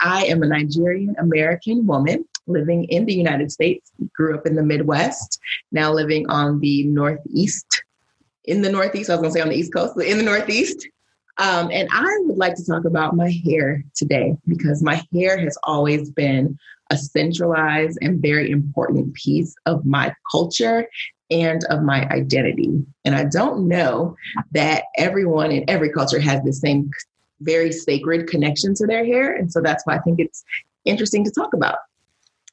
I am a Nigerian American woman living in the United States, grew up in the Midwest, now living on the Northeast, in the Northeast. I was to say on the East Coast, but in the Northeast. Um, and I would like to talk about my hair today because my hair has always been a centralized and very important piece of my culture and of my identity. And I don't know that everyone in every culture has the same very sacred connection to their hair. And so that's why I think it's interesting to talk about.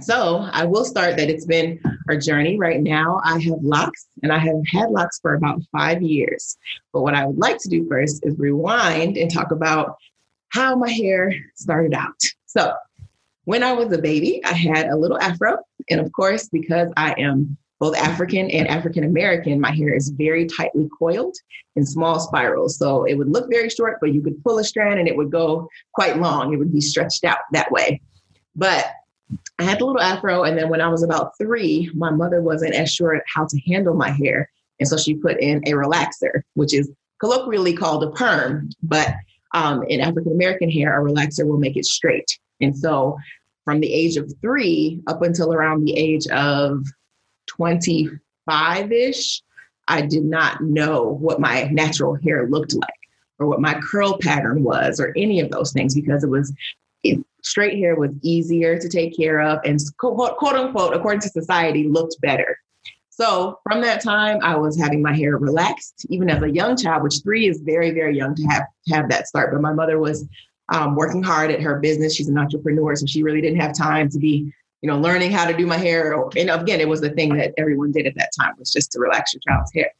So I will start that it's been our journey. Right now, I have locks and I have had locks for about five years. But what I would like to do first is rewind and talk about how my hair started out. So when I was a baby, I had a little afro. And of course, because I am both African and African American, my hair is very tightly coiled in small spirals. So it would look very short, but you could pull a strand and it would go quite long. It would be stretched out that way. But I had the little afro. And then when I was about three, my mother wasn't as sure how to handle my hair. And so she put in a relaxer, which is colloquially called a perm. But um, in African American hair, a relaxer will make it straight. And so from the age of three up until around the age of 25 ish, I did not know what my natural hair looked like or what my curl pattern was or any of those things because it was it, straight hair was easier to take care of and quote, quote unquote, according to society, looked better. So from that time, I was having my hair relaxed, even as a young child, which three is very, very young to have have that start. But my mother was um, working hard at her business. She's an entrepreneur, so she really didn't have time to be you know, learning how to do my hair. And again, it was the thing that everyone did at that time was just to relax your child's hair.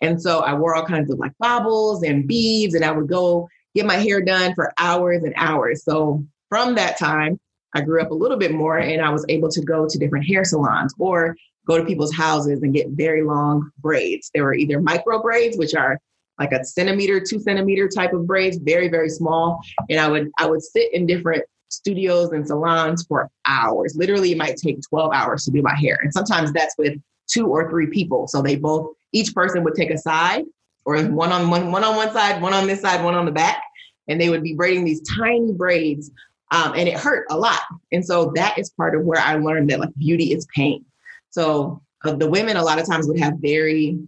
And so I wore all kinds of like bobbles and beads, and I would go get my hair done for hours and hours. So from that time, I grew up a little bit more and I was able to go to different hair salons or go to people's houses and get very long braids. There were either micro braids, which are like a centimeter, two centimeter type of braids, very, very small. And I would I would sit in different studios and salons for hours. Literally, it might take 12 hours to do my hair. And sometimes that's with two or three people. So they both, each person would take a side or one on one, one on one side, one on this side, one on the back. And they would be braiding these tiny braids. Um, and it hurt a lot. And so that is part of where I learned that like beauty is pain. So uh, the women a lot of times would have very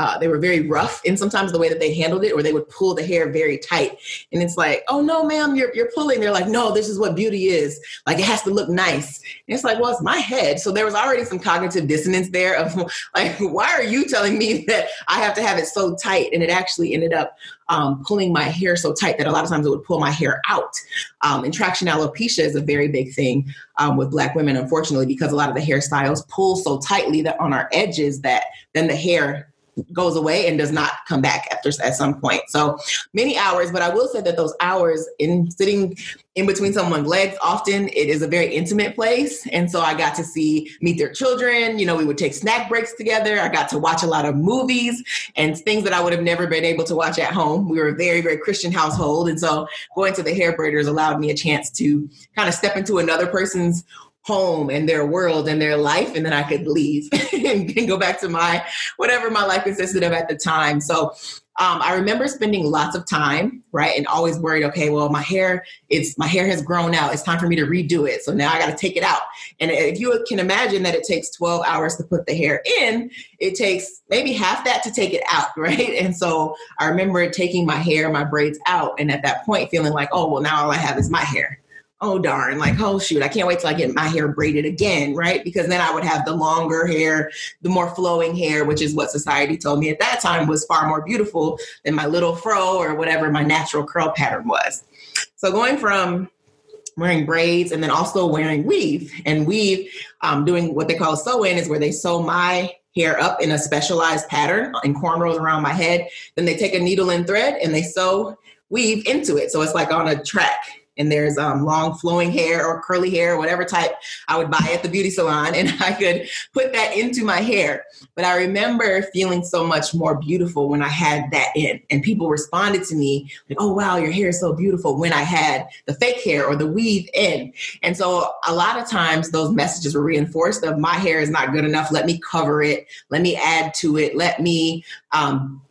uh, they were very rough in sometimes the way that they handled it, or they would pull the hair very tight. And it's like, oh no, ma'am, you're you're pulling. They're like, no, this is what beauty is. Like it has to look nice. And it's like, well, it's my head. So there was already some cognitive dissonance there of like, why are you telling me that I have to have it so tight? And it actually ended up um, pulling my hair so tight that a lot of times it would pull my hair out. Um, and traction alopecia is a very big thing um, with Black women, unfortunately, because a lot of the hairstyles pull so tightly that on our edges that then the hair goes away and does not come back after at some point. So many hours, but I will say that those hours in sitting in between someone's legs, often it is a very intimate place. And so I got to see meet their children. You know, we would take snack breaks together. I got to watch a lot of movies and things that I would have never been able to watch at home. We were a very, very Christian household. And so going to the hair braiders allowed me a chance to kind of step into another person's home and their world and their life and then i could leave and, go back to my whatever my life consisted of at the time. So um, i remember spending lots of time right and always worried okay well my hair it's my hair has grown out. It's time for me to redo it. So now i got to take it out. And if you can imagine that it takes 12 hours to put the hair in it takes maybe half that to take it out right? And so i remember taking my hair my braids out and at that point feeling like oh well now all i have is my hair oh darn, like, oh shoot, I can't wait till I get my hair braided again, right? Because then I would have the longer hair, the more flowing hair, which is what society told me at that time was far more beautiful than my little fro or whatever my natural curl pattern was. So going from wearing braids and then also wearing weave and weave, um, doing what they call sew in is where they sew my hair up in a specialized pattern in cornrows around my head. Then they take a needle and thread and they sew weave into it. So it's like on a track and there's um, long flowing hair or curly hair, whatever type I would buy at the beauty salon, and I could put that into my hair. But I remember feeling so much more beautiful when I had that in, and people responded to me like, "Oh wow, your hair is so beautiful." When I had the fake hair or the weave in, and so a lot of times those messages were reinforced of my hair is not good enough. Let me cover it. Let me add to it. Let me um,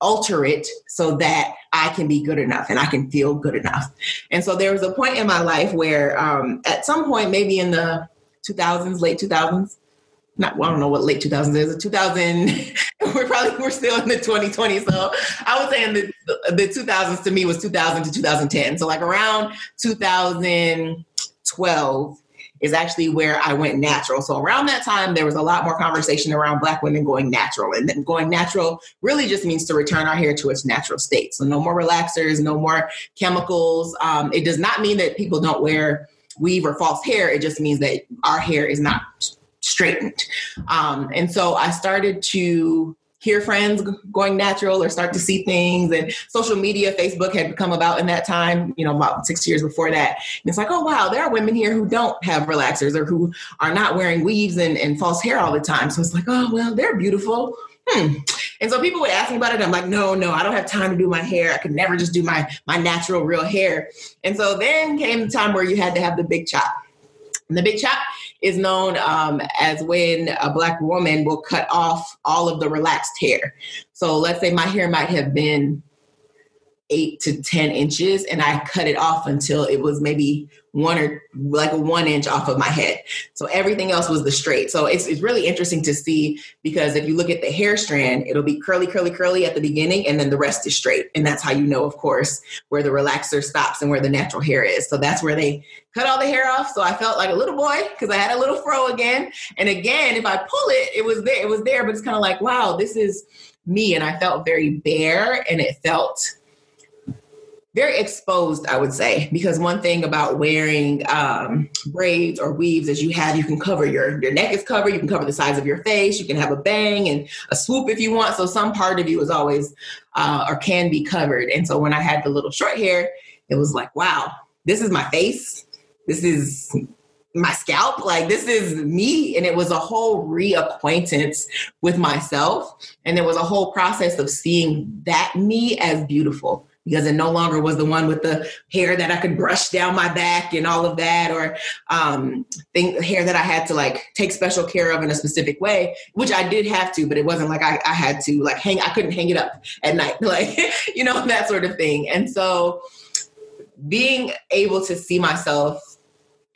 alter it so that I can be good enough and I can feel good enough. And so there was a point in my life where, um, at some point, maybe in the 2000s, late 2000s, not well, I don't know what late 2000s is. 2000, we're probably we're still in the 2020. So I was saying the the 2000s to me was 2000 to 2010. So like around 2012 is actually where I went natural. So around that time, there was a lot more conversation around Black women going natural. And then going natural really just means to return our hair to its natural state. So no more relaxers, no more chemicals. Um, it does not mean that people don't wear weave or false hair. It just means that our hair is not straightened. Um, and so I started to hear friends going natural or start to see things and social media facebook had come about in that time you know about six years before that and it's like oh wow there are women here who don't have relaxers or who are not wearing weaves and, and false hair all the time so it's like oh well they're beautiful hmm. And so people would ask me about it. I'm like, no, no, I don't have time to do my hair. I could never just do my my natural real hair. And so then came the time where you had to have the big chop. And the big chop is known um, as when a black woman will cut off all of the relaxed hair. So let's say my hair might have been eight to 10 inches and I cut it off until it was maybe one or like one inch off of my head. So everything else was the straight. So it's, it's really interesting to see because if you look at the hair strand, it'll be curly, curly, curly at the beginning and then the rest is straight. And that's how you know, of course, where the relaxer stops and where the natural hair is. So that's where they cut all the hair off. So I felt like a little boy because I had a little fro again. And again, if I pull it, it was there, it was there, but it's kind of like, wow, this is me. And I felt very bare and it felt very exposed, I would say, because one thing about wearing um, braids or weaves is you have you can cover your your neck is covered, you can cover the sides of your face, you can have a bang and a swoop if you want. So some part of you is always uh, or can be covered. And so when I had the little short hair, it was like, wow, this is my face, this is my scalp. Like this is me. And it was a whole reacquaintance with myself. And there was a whole process of seeing that me as beautiful because it no longer was the one with the hair that I could brush down my back and all of that, or um, thing, hair that I had to like take special care of in a specific way, which I did have to, but it wasn't like I, I had to like hang, I couldn't hang it up at night, like, you know, that sort of thing. And so being able to see myself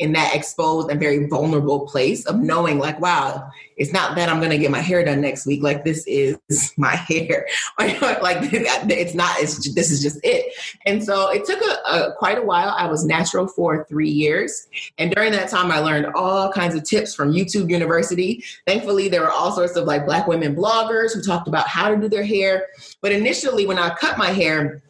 in that exposed and very vulnerable place of knowing like wow it's not that i'm going to get my hair done next week. Like this is my hair. Like it's not it's this is just it. And so it took a, a, quite a while. I was natural for three years. And during that time i learned all kinds of tips from youtube university. Thankfully there were all sorts of like black women bloggers who talked about how to do their hair. But initially when i cut my hair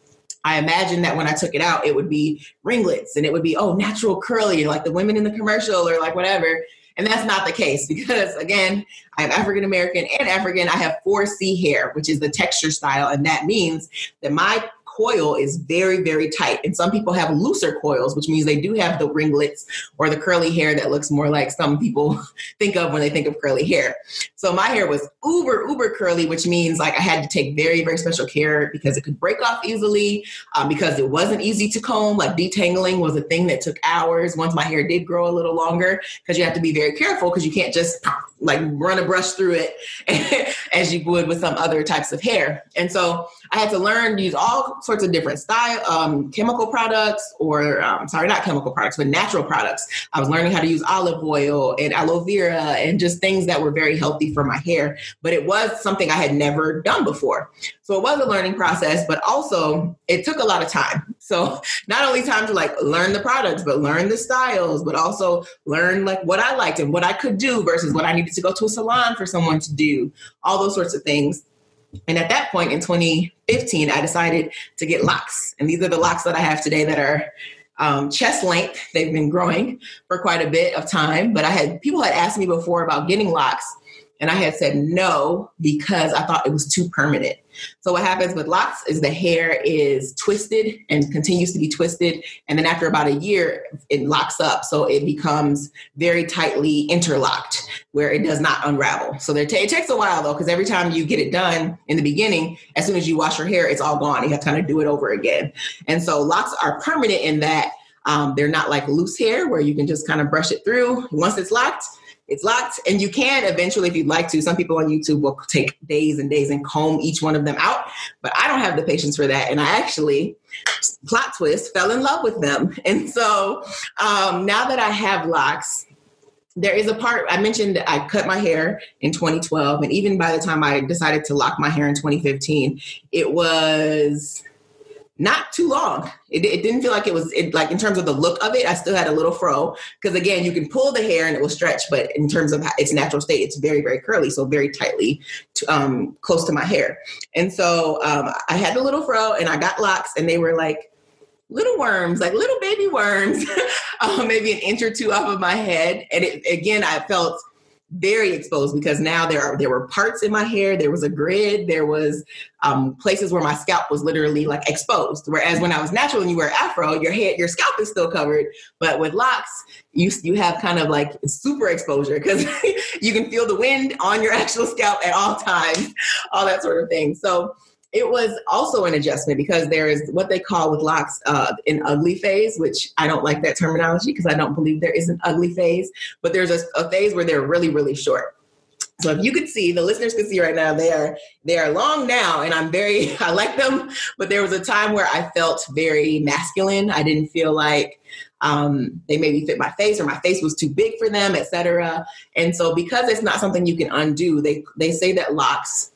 I imagined that when I took it out, it would be ringlets and it would be, oh, natural curly, like the women in the commercial or like whatever. And that's not the case because, again, I'm African American and African. I have 4C hair, which is the texture style. And that means that my coil is very, very tight. And some people have looser coils, which means they do have the ringlets or the curly hair that looks more like some people think of when they think of curly hair. So my hair was uber, uber curly, which means like I had to take very, very special care because it could break off easily, um, because it wasn't easy to comb. Like detangling was a thing that took hours once my hair did grow a little longer, because you have to be very careful because you can't just like run a brush through it as you would with some other types of hair. And so I had to learn to use all sorts of different style, um, chemical products, or um, sorry, not chemical products, but natural products. I was learning how to use olive oil and aloe vera and just things that were very healthy for my hair. But it was something I had never done before. So it was a learning process, but also it took a lot of time. So not only time to like learn the products, but learn the styles, but also learn like what I liked and what I could do versus what I needed to go to a salon for someone to do, all those sorts of things. And at that point in 2015, I decided to get locks. And these are the locks that I have today that are um, chest length. They've been growing for quite a bit of time. But I had people had asked me before about getting locks. And I had said no because I thought it was too permanent. So what happens with locks is the hair is twisted and continues to be twisted, and then after about a year, it locks up, so it becomes very tightly interlocked, where it does not unravel. So t- it takes a while though, because every time you get it done in the beginning, as soon as you wash your hair, it's all gone. You have to kind of do it over again. And so locks are permanent in that Um, they're not like loose hair where you can just kind of brush it through. Once it's locked, it's locked and you can eventually if you'd like to. Some people on youtube will take days and days and comb each one of them out but i don't have the patience for that and i actually plot twist fell in love with them. And so um, now that i have locks there is a part I mentioned I cut my hair in 2012, and even by the time I decided to lock my hair in 2015, it was not too long. It, it didn't feel like it was it, like in terms of the look of it. I still had a little fro because again, you can pull the hair and it will stretch, but in terms of its natural state, it's very very curly, so very tightly to, um, close to my hair. And so um, I had the little fro, and I got locks, and they were like little worms, like little baby worms, uh, maybe an inch or two off of my head. And it, again, I felt very exposed because now there are there were parts in my hair there was a grid there was um, places where my scalp was literally like exposed. Whereas when i was natural and you wear afro your head your scalp is still covered. But with locks you you have kind of like super exposure because you can feel the wind on your actual scalp at all times all that sort of thing. So it was also an adjustment because there is what they call with locks uh, an ugly phase, which I don't like that terminology because I don't believe there is an ugly phase, but there's a, a phase where they're really, really short. So if you could see, the listeners could see right now, they are they are long now, and I'm very I like them. But there was a time where I felt very masculine. I didn't feel like um, they maybe fit my face or my face was too big for them, etc. And so because it's not something you can undo, they they say that locks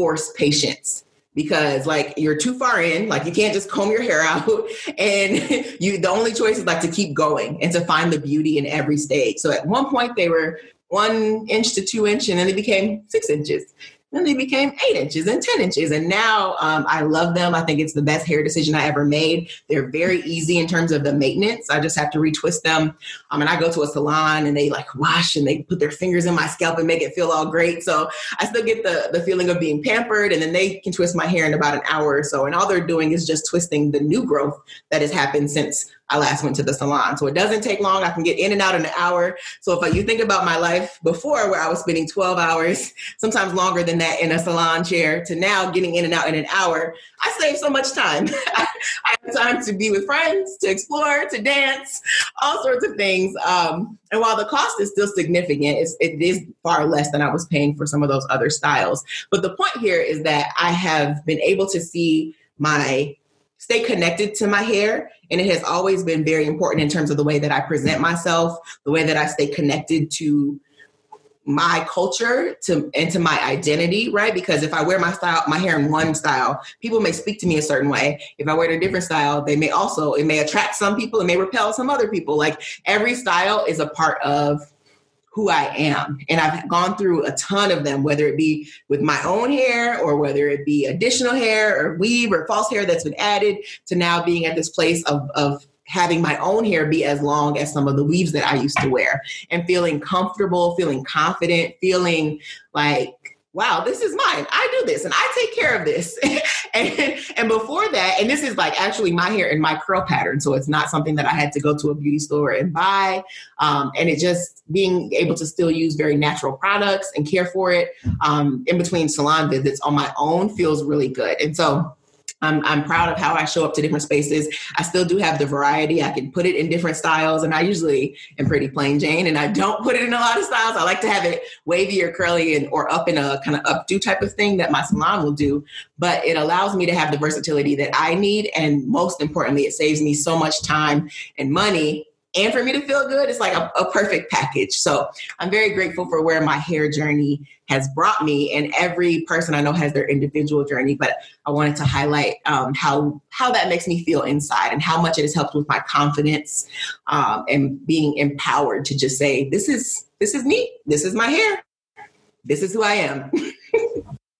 force patience because like you're too far in like you can't just comb your hair out and you the only choice is like to keep going and to find the beauty in every stage. So at one point they were one inch to two inch and then they became six inches then they became eight inches and 10 inches. And now um, I love them. I think it's the best hair decision I ever made. They're very easy in terms of the maintenance. I just have to retwist them. Um, and I go to a salon and they like wash and they put their fingers in my scalp and make it feel all great. So I still get the, the feeling of being pampered. And then they can twist my hair in about an hour or so. And all they're doing is just twisting the new growth that has happened since I last went to the salon. So it doesn't take long. I can get in and out in an hour. So if you think about my life before where I was spending 12 hours, sometimes longer than that in a salon chair to now getting in and out in an hour, I save so much time. I have time to be with friends, to explore, to dance, all sorts of things. Um, and while the cost is still significant, it's, it is far less than I was paying for some of those other styles. But the point here is that I have been able to see my stay connected to my hair. And it has always been very important in terms of the way that I present myself, the way that I stay connected to my culture to and to my identity, right? Because if I wear my style, my hair in one style, people may speak to me a certain way. If I wear it a different style, they may also it may attract some people, it may repel some other people. Like every style is a part of who I am. And I've gone through a ton of them, whether it be with my own hair or whether it be additional hair or weave or false hair that's been added to now being at this place of, of having my own hair be as long as some of the weaves that I used to wear and feeling comfortable, feeling confident, feeling like wow, this is mine. I do this and I take care of this. and, and before that, and this is like actually my hair and my curl pattern. So it's not something that I had to go to a beauty store and buy. Um, and it just being able to still use very natural products and care for it um, in between salon visits on my own feels really good. And so I'm, I'm proud of how I show up to different spaces. I still do have the variety. I can put it in different styles, and I usually am pretty plain Jane, and I don't put it in a lot of styles. I like to have it wavy or curly and or up in a kind of updo type of thing that my salon will do. But it allows me to have the versatility that I need, and most importantly, it saves me so much time and money and for me to feel good, it's like a, a, perfect package. So I'm very grateful for where my hair journey has brought me. And every person I know has their individual journey, but I wanted to highlight um, how how that makes me feel inside and how much it has helped with my confidence um, and being empowered to just say, "This is this is me. This is my hair. This is who I am."